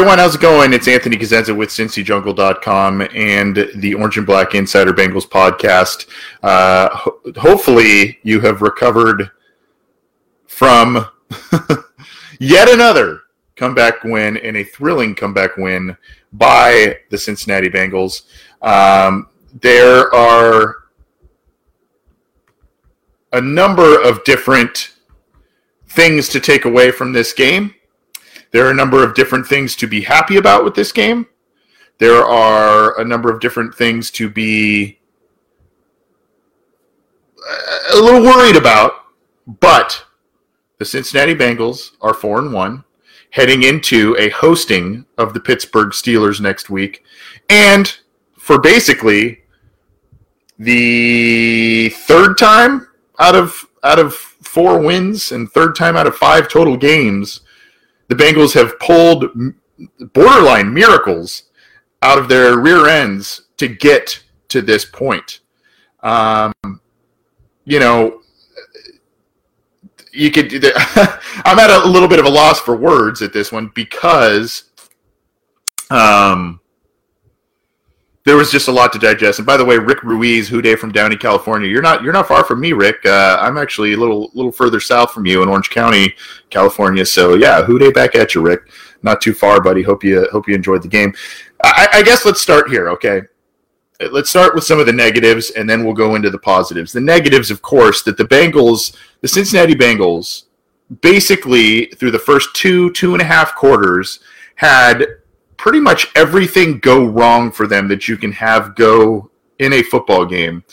everyone, how's it going? It's Anthony Cosenza with CincyJungle.com and the Orange and Black Insider Bengals podcast. Uh, ho- hopefully, you have recovered from yet another comeback win and a thrilling comeback win by the Cincinnati Bengals. Um, there are a number of different things to take away from this game. There are a number of different things to be happy about with this game. There are a number of different things to be uh, a little worried about, but the Cincinnati Bengals are 4 and 1 heading into a hosting of the Pittsburgh Steelers next week and for basically the third time out of out of four wins and third time out of five total games the Bengals have pulled borderline miracles out of their rear ends to get to this point. Um, you know, you could. I'm at a little bit of a loss for words at this one because um, there was just a lot to digest. And by the way, Rick Ruiz, Who Dey from Downey, California. You're not you're not far from me, Rick. Uh, I'm actually a little little further south from you in Orange County, California. So yeah, Who Dey back at you, Rick. Not too far, buddy. Hope you hope you enjoyed the game. I, I guess let's start here, okay? Let's start with some of the negatives, and then we'll go into the positives. The negatives, of course, that the Bengals, the Cincinnati Bengals, basically through the first two two and a half quarters had pretty much everything go wrong for them that you can have go in a football game.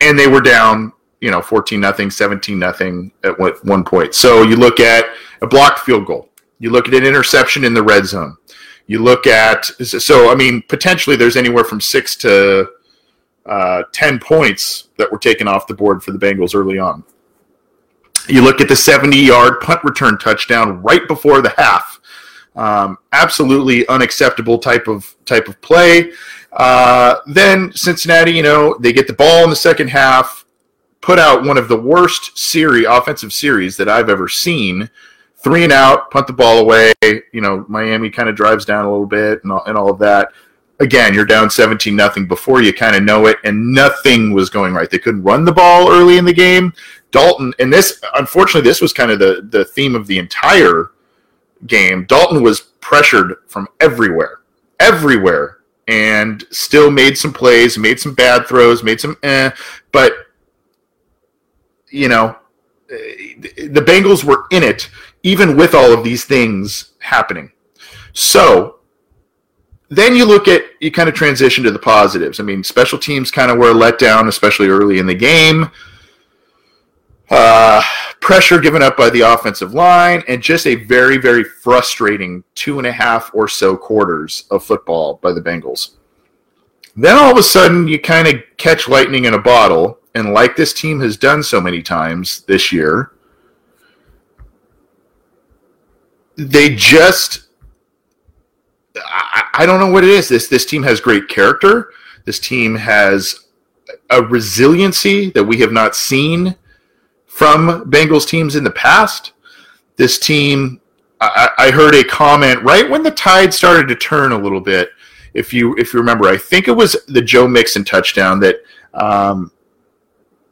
And they were down, you know, 14 nothing, 17 nothing at one point. So you look at a blocked field goal. You look at an interception in the red zone. You look at so I mean potentially there's anywhere from 6 to uh, 10 points that were taken off the board for the Bengals early on. You look at the 70 yard punt return touchdown right before the half um, absolutely unacceptable type of type of play. Uh, then Cincinnati, you know, they get the ball in the second half, put out one of the worst series offensive series that I've ever seen. Three and out, punt the ball away. You know, Miami kind of drives down a little bit and all, and all of that. Again, you're down 17 nothing before you kind of know it, and nothing was going right. They couldn't run the ball early in the game. Dalton, and this, unfortunately, this was kind of the, the theme of the entire game, Dalton was pressured from everywhere, everywhere, and still made some plays, made some bad throws, made some eh, but you know, the Bengals were in it even with all of these things happening. So then you look at you kind of transition to the positives. I mean, special teams kind of were let down, especially early in the game. Uh, pressure given up by the offensive line, and just a very, very frustrating two and a half or so quarters of football by the Bengals. Then all of a sudden, you kind of catch lightning in a bottle, and like this team has done so many times this year, they just. I, I don't know what it is. This this team has great character. This team has a resiliency that we have not seen from Bengals teams in the past. This team, I, I, heard a comment right when the tide started to turn a little bit. If you if you remember, I think it was the Joe Mixon touchdown that, um,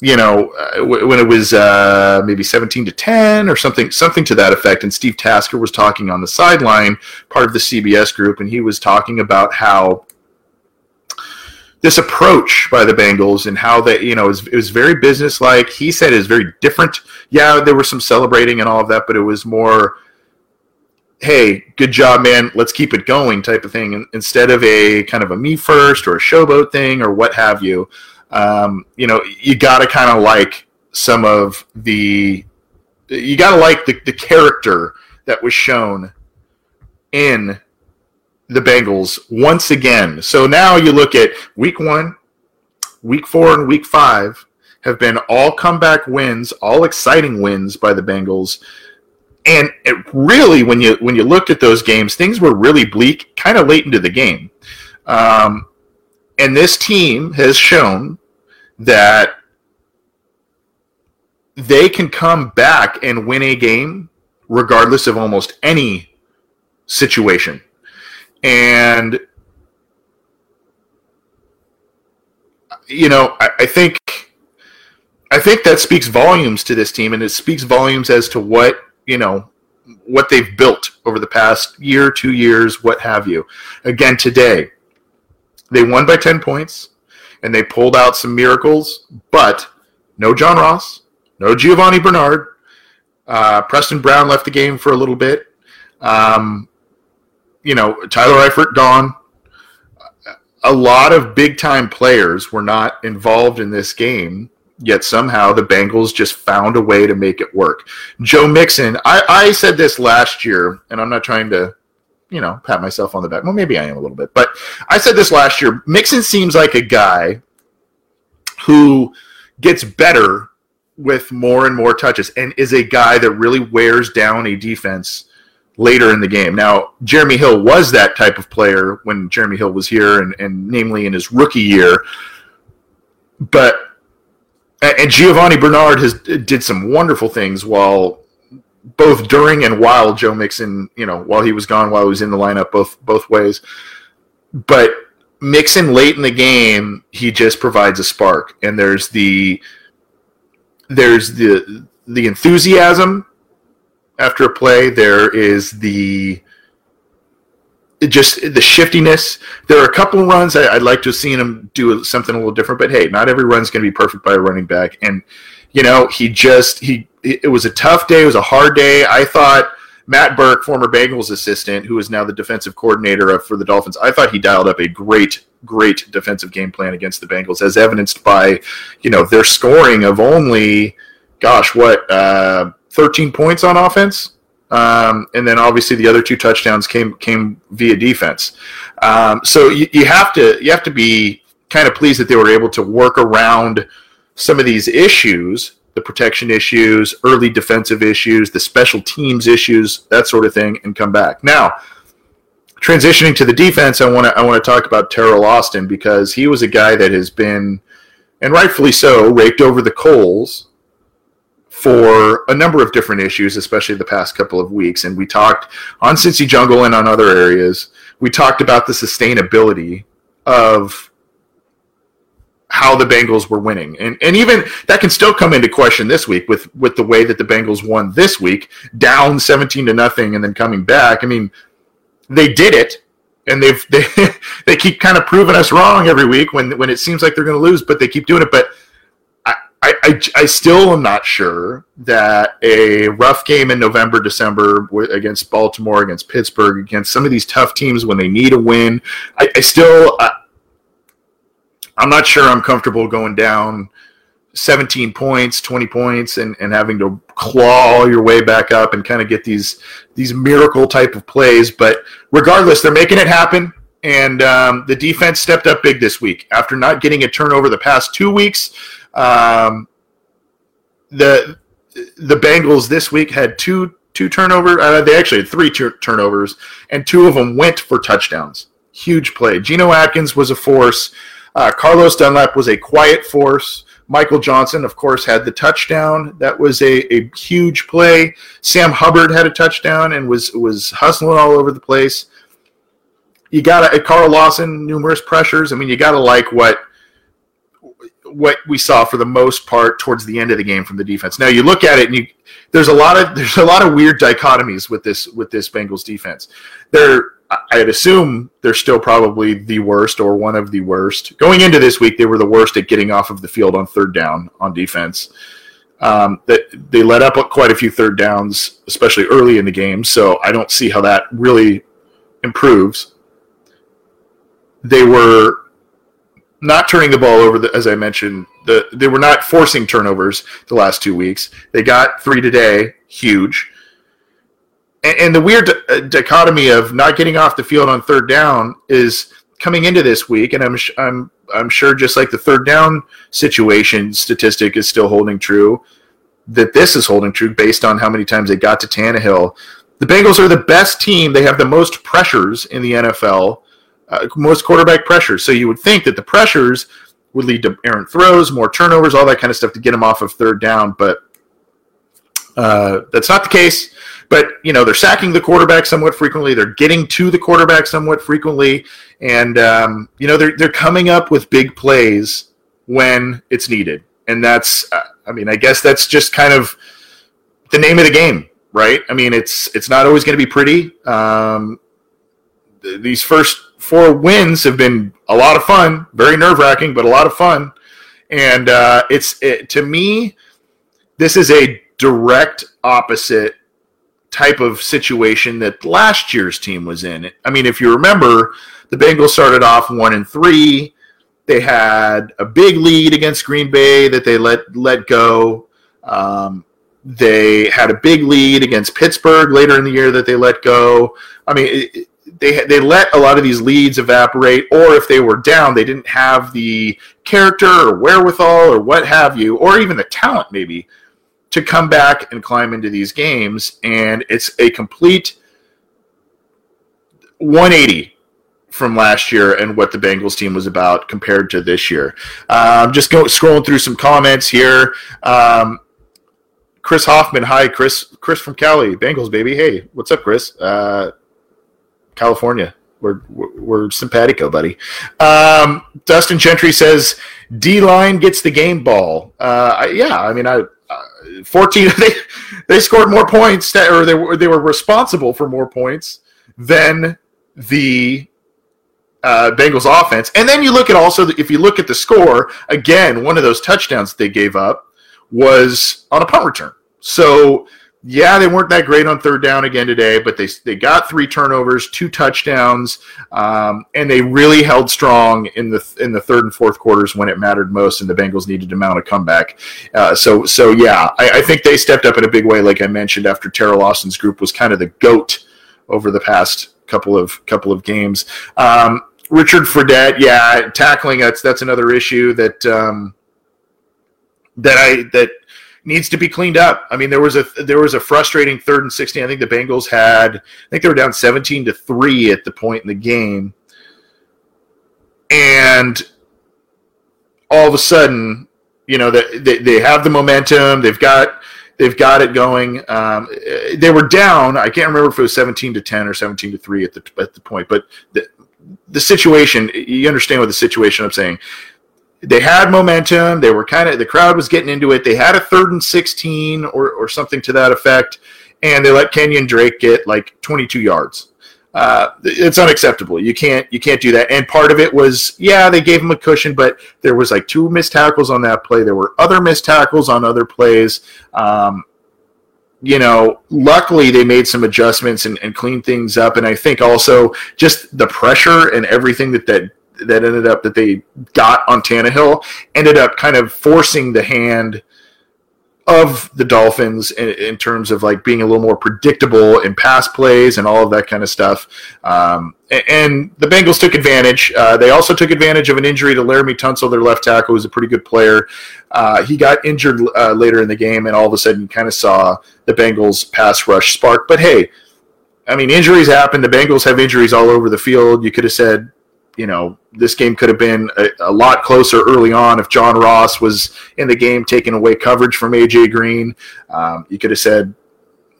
you know, uh, when it was uh, maybe seventeen to ten or something something to that effect. And Steve Tasker was talking on the sideline, part of the CBS group, and he was talking about how this approach by the Bengals and how they, you know, it was, it was very businesslike. He said it was very different. Yeah, there was some celebrating and all of that, but it was more, hey, good job, man. Let's keep it going type of thing. Instead of a kind of a me first or a showboat thing or what have you, um, you know, you got to kind of like some of the, you got to like the, the character that was shown in the Bengals once again. So now you look at week one, week four, and week five have been all comeback wins, all exciting wins by the Bengals. And it really, when you when you looked at those games, things were really bleak, kind of late into the game. Um, and this team has shown that they can come back and win a game regardless of almost any situation. And you know, I, I think I think that speaks volumes to this team, and it speaks volumes as to what you know what they've built over the past year, two years, what have you. Again, today they won by ten points, and they pulled out some miracles, but no John Ross, no Giovani Bernard. Uh, Preston Brown left the game for a little bit. Um, you know, Tyler Eifert gone. A lot of big time players were not involved in this game yet somehow the Bengals just found a way to make it work. Joe Mixon, I, I said this last year, and I'm not trying to, you know, pat myself on the back. Well, maybe I am a little bit, but I said this last year. Mixon seems like a guy who gets better with more and more touches and is a guy that really wears down a defense later in the game. Now, Jeremy Hill was that type of player when Jeremy Hill was here, and, and namely in his rookie year. But and Giovani Bernard has did some wonderful things while both during and while Joe Mixon, you know, while he was gone, while he was in the lineup, both both ways. But Mixon late in the game, he just provides a spark, and there's the there's the the enthusiasm after a play. There is the just the shiftiness. There are a couple of runs I, would like to have seen him do something a little different, but hey, not every run's going to be perfect by a running back. And you know, he just he it was a tough day. It was a hard day. I thought Matt Burke, former Bengals assistant, who is now the defensive coordinator for the Dolphins, I thought he dialed up a great, great defensive game plan against the Bengals, as evidenced by you know their scoring of only, gosh, what, uh, 13 points on offense um, and then obviously the other two touchdowns came came via defense. Um, so you, you have to you have to be kind of pleased that they were able to work around some of these issues, the protection issues, early defensive issues, the special teams issues, that sort of thing, and come back. Now, transitioning to the defense, I want to I want to talk about Teryl Austin because he was a guy that has been, and rightfully so, raked over the coals for a number of different issues, especially the past couple of weeks. And we talked on Cincy Jungle and on other areas. We talked about the sustainability of how the Bengals were winning. And and even that can still come into question this week with with the way that the Bengals won this week, down 17 to nothing and then coming back. I mean, they did it and they've they, they keep kind of proving us wrong every week when when it seems like they're going to lose, but they keep doing it. But I, I, I, still am not sure that a rough game in November, December against Baltimore, against Pittsburgh, against some of these tough teams when they need a win, I, I still, I, I'm not sure I'm comfortable going down 17 points, 20 points, and, and having to claw your way back up and kind of get these these miracle type of plays. But regardless, they're making it happen. And um, the defense stepped up big this week after not getting a turnover the past two weeks. Um, the the Bengals this week had two two turnovers. Uh, they actually had three tur- turnovers, and two of them went for touchdowns. Huge play. Geno Atkins was a force. Uh, Carlos Dunlap was a quiet force. Michael Johnson, of course, had the touchdown. That was a, a huge play. Sam Hubbard had a touchdown and was was hustling all over the place. You got to Carl Lawson, numerous pressures. I mean, you got to like what what we saw for the most part towards the end of the game from the defense. Now you look at it and you there's a lot of there's a lot of weird dichotomies with this with this Bengals defense. They're I'd assume they're still probably the worst or one of the worst. Going into this week, they were the worst at getting off of the field on third down on defense. Um, that they let up quite a few third downs, especially early in the game. So I don't see how that really improves. They were not turning the ball over, as I mentioned, the, they were not forcing turnovers the last two weeks. They got three today, huge. And, and the weird uh, dichotomy of not getting off the field on third down is coming into this week, and I'm I'm I'm sure just like the third down situation statistic is still holding true, that this is holding true based on how many times they got to Tannehill. The Bengals are the best team. They have the most pressures in the NFL uh, most quarterback pressures. So you would think that the pressures would lead to errant throws, more turnovers, all that kind of stuff to get him off of third down. But Uh, that's not the case, but you know they're sacking the quarterback somewhat frequently. They're getting to the quarterback somewhat frequently, and um, you know they're they're coming up with big plays when it's needed, and that's uh, I mean I guess that's just kind of the name of the game, right? I mean it's it's not always going to be pretty. Um, th- these first four wins have been a lot of fun, very nerve wracking, but a lot of fun, and uh, it's it, to me this is a direct opposite type of situation that last year's team was in. I mean, if you remember, the Bengals started off one and three. They had a big lead against Green Bay that they let let go. Um, they had a big lead against Pittsburgh later in the year that they let go. I mean, it, they they let a lot of these leads evaporate, or if they were down, they didn't have the character or wherewithal or what have you, or even the talent maybe to come back and climb into these games. And it's a complete 180 from last year and what the Bengals team was about compared to this year. Um, just go, scrolling through some comments here. Um, Chris Hoffman, hi, Chris. Chris from Cali, Bengals baby. Hey, what's up, Chris? Uh, California. We're, we're simpatico, buddy. Um, Dustin Gentry says D line gets the game ball. Uh, yeah, I mean, I 14 they they scored more points or they were they were responsible for more points than the uh, Bengals offense. And then you look at also if you look at the score again, one of those touchdowns they gave up was on a punt return. So yeah, they weren't that great on third down again today, but they they got three turnovers, two touchdowns, um, and they really held strong in the in the third and fourth quarters when it mattered most, and the Bengals needed to mount a comeback. Uh, so so yeah, I, I, think they stepped up in a big way, like I mentioned, after Teryl Austin's group was kind of the goat over the past couple of couple of games. Um, Richard Fredette, yeah, tackling that's that's another issue that um, that I that needs to be cleaned up. I mean, there was a there was a frustrating third and sixteen. I think the Bengals had, I think they were down seventeen to three at the point in the game, and all of a sudden, you know, that they they have the momentum. They've got they've got it going. Um, they were down. I can't remember if it was seventeen to ten or seventeen to three at the at the point, but the the situation. You understand what the situation I'm saying they had momentum. They were kind of the crowd was getting into it. They had a third and sixteen or or something to that effect, and they let Kenyan Drake get like 22 yards. Uh, it's unacceptable. You can't you can't do that. And part of it was yeah they gave him a cushion, but there was like two missed tackles on that play. There were other missed tackles on other plays. Um, you know, luckily they made some adjustments and, and cleaned things up. And I think also just the pressure and everything that that that ended up that they got on Tannehill ended up kind of forcing the hand of the Dolphins in, in, terms of like being a little more predictable in pass plays and all of that kind of stuff. Um, and, and, the Bengals took advantage. Uh, they also took advantage of an injury to Laremy Tunsil, their left tackle, who's a pretty good player. Uh, he got injured uh, later in the game, and all of a sudden, kind of saw the Bengals pass rush spark. But hey, I mean, injuries happen. The Bengals have injuries all over the field. You could have said you know, this game could have been a, a, lot closer early on if John Ross was in the game taking away coverage from AJ Green. Um, you could have said,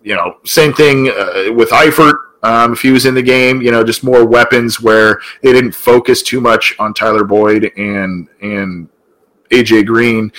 you know, same thing uh, with Eifert um, if he was in the game. You know, just more weapons where they didn't focus too much on Tyler Boyd and and AJ Green.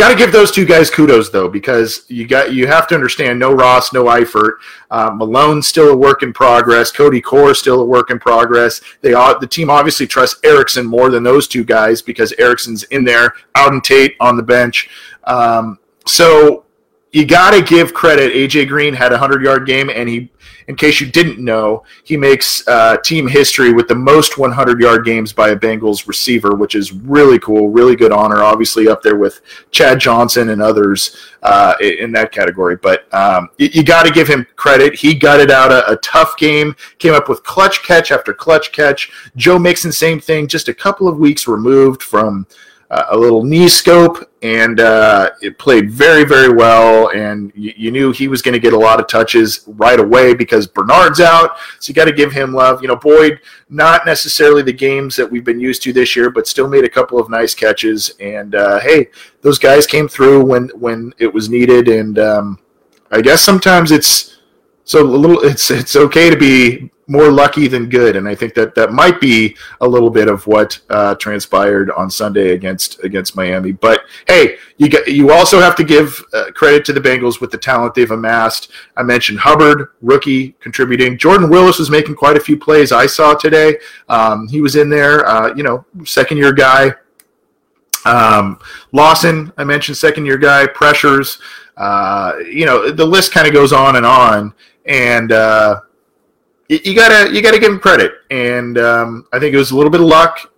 Got to give those two guys kudos though, because you got you have to understand no Ross, no Eifert. Uh, Malone's still a work in progress. Cody Core still a work in progress. They the team obviously trusts Erickson more than those two guys because Erickson's in there. Auden Tate on the bench. Um, so you got to give credit. AJ Green had a hundred yard game, and he in case you didn't know, he makes uh, team history with the most 100 yard games by a Bengals receiver, which is really cool, really good honor. Obviously, up there with Chad Johnson and others uh, in that category. But um, you, you got to give him credit. He gutted out a, a, tough game, came up with clutch catch after clutch catch. Joe Mixon, same thing, just a couple of weeks removed from uh, a little knee scope, and uh, it played very, very well. And you, you knew he was going to get a lot of touches right away because Bernard's out, so you got to give him love. You know, Boyd, not necessarily the games that we've been used to this year, but still made a couple of nice catches. And uh, hey, those guys came through when when it was needed, and um, I guess sometimes it's so a little. It's it's okay to be more lucky than good, and I think that that might be a little bit of what uh, transpired on Sunday against against Miami. But hey, you you also have to give uh, credit to the Bengals with the talent they've amassed. I mentioned Hubbard, rookie, contributing. Jordan Willis was making quite a few plays. I saw today. Um, he was in there. Uh, you know, second year guy. Um, Lawson, I mentioned second year guy. Pressures. Uh, you know, the list kind of goes on and on, and uh, you, gotta you gotta give him credit, and um, I think it was a little bit of luck,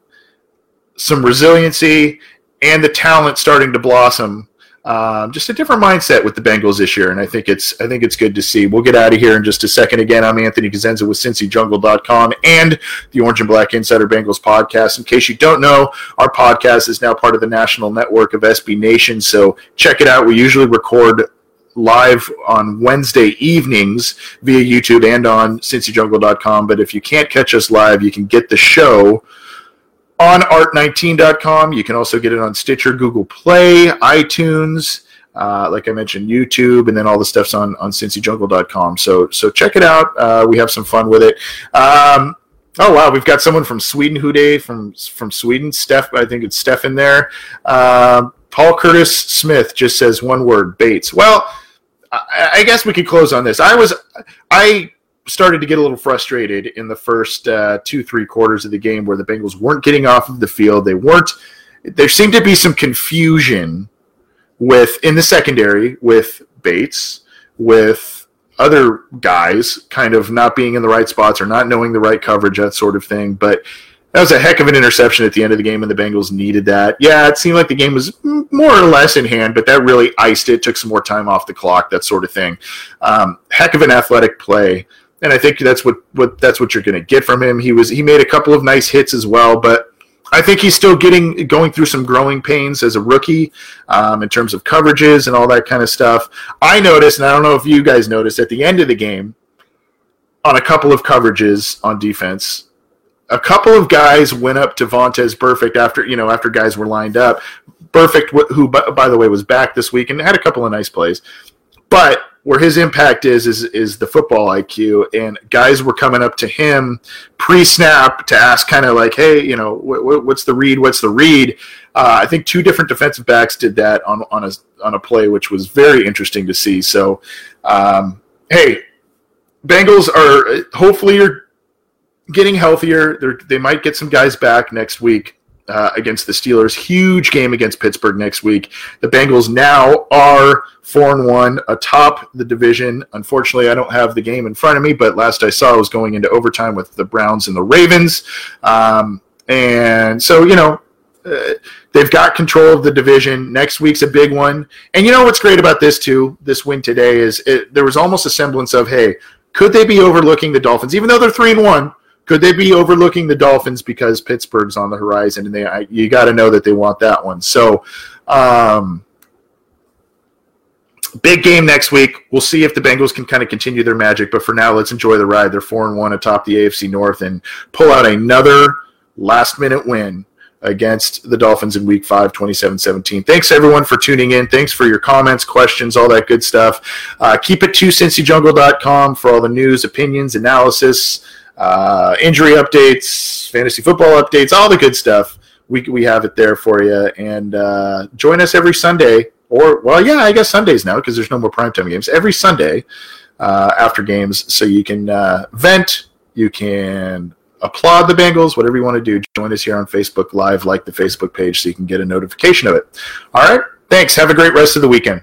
some resiliency, and the talent starting to blossom. Um, just a different mindset with the Bengals this year, and I think it's I think it's good to see. We'll get out of here in just a second. Again, I'm Anthony Cosenza with CincyJungle.com and the Orange and Black Insider Bengals podcast. In case you don't know, our podcast is now part of the national network of SB Nation, so check it out. We usually record live on Wednesday evenings via YouTube and on CincyJungle.com. But if you can't catch us live, you can get the show on art19.com. You can also get it on Stitcher, Google Play, iTunes. Uh, like I mentioned, YouTube, and then all the stuff's on on CincyJungle.com. So so check it out. Uh, we have some fun with it. Um, oh wow, we've got someone from Sweden, Who Dey from from Sweden. Steph, I think it's Steph in there. Uh, Paul Curtis Smith just says one word: Bates. Well, I, guess we could close on this. I was I started to get a little frustrated in the first uh, two three quarters of the game where the Bengals weren't getting off of the field. They weren't. There seemed to be some confusion with in the secondary with Bates with other guys kind of not being in the right spots or not knowing the right coverage that sort of thing. But that was a heck of an interception at the end of the game, and the Bengals needed that. Yeah, it seemed like the game was more or less in hand, but that really iced it, took some more time off the clock, that sort of thing. Um, heck of an athletic play, and I think that's what, what that's what you're going to get from him. He was he made a couple of nice hits as well, but I think he's still getting going through some growing pains as a rookie um, in terms of coverages and all that kind of stuff. I noticed, and I don't know if you guys noticed, at the end of the game, on a couple of coverages on defense a couple of guys went up to Vontaze Burfict after you know after guys were lined up. Burfict, who by the way was back this week and had a couple of nice plays, but where his impact is is is the football IQ, and guys were coming up to him pre-snap to ask kind of like, hey, you know, what's the read? What's the read? Uh, I think two different defensive backs did that on on a on a play, which was very interesting to see. So, um, hey, Bengals are hopefully you're getting healthier. They're, they might get some guys back next week uh, against the Steelers. Huge game against Pittsburgh next week. The Bengals now are four and one atop the division. Unfortunately, I don't have the game in front of me, but last I saw, it was going into overtime with the Browns and the Ravens. Um, and so, you know, uh, they've got control of the division. Next week's a big one. And you know what's great about this too? This win today is it, there was almost a semblance of, hey, could they be overlooking the Dolphins, even though they're three and one? Could they be overlooking the Dolphins because Pittsburgh's on the horizon and they I, you got to know that they want that one. So, um, big game next week. We'll see if the Bengals can kind of continue their magic. But for now, let's enjoy the ride. They're four and one atop the AFC North and pull out another last minute win against the Dolphins in week 5, 27 17. Thanks everyone for tuning in. Thanks for your comments, questions, all that good stuff. Uh, keep it to cincyjungle.com for all the news, opinions, analysis uh, injury updates, fantasy football updates, all the good stuff. We, we have it there for you. And uh, join us every Sunday, or, well, yeah, I guess Sundays now because there's no more primetime games. Every Sunday uh, after games, so you can uh, vent, you can applaud the Bengals, whatever you want to do. Join us here on Facebook Live, like the Facebook page so you can get a notification of it. All right. Thanks. Have a great rest of the weekend.